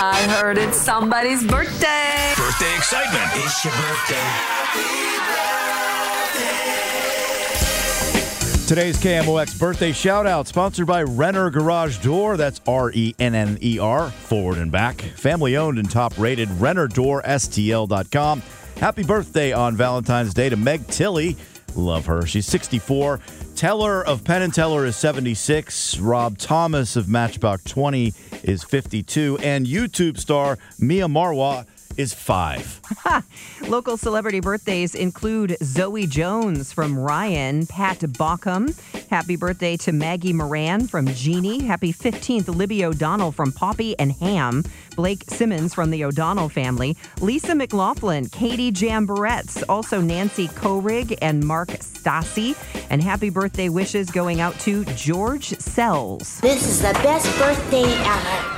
I heard it's somebody's birthday. Birthday excitement. It's your birthday. Today's KMOX birthday shout out sponsored by Renner Garage Door. That's R E N N E R, forward and back. Family owned and top rated. RennerDoorSTL.com. Happy birthday on Valentine's Day to Meg Tilly. Love her. She's 64. Teller of Penn and Teller is 76. Rob Thomas of Matchbox 20 is 52. And YouTube star Mia Marwa is five. Local celebrity birthdays include Zoe Jones from Ryan, Pat Bockham. Happy birthday to Maggie Moran from Jeannie. Happy 15th, Libby O'Donnell from Poppy and Ham. Blake Simmons from the O'Donnell family. Lisa McLaughlin, Katie Jamboretz, also Nancy Korig and Mark Stassi. And happy birthday wishes going out to George Sells. This is the best birthday ever.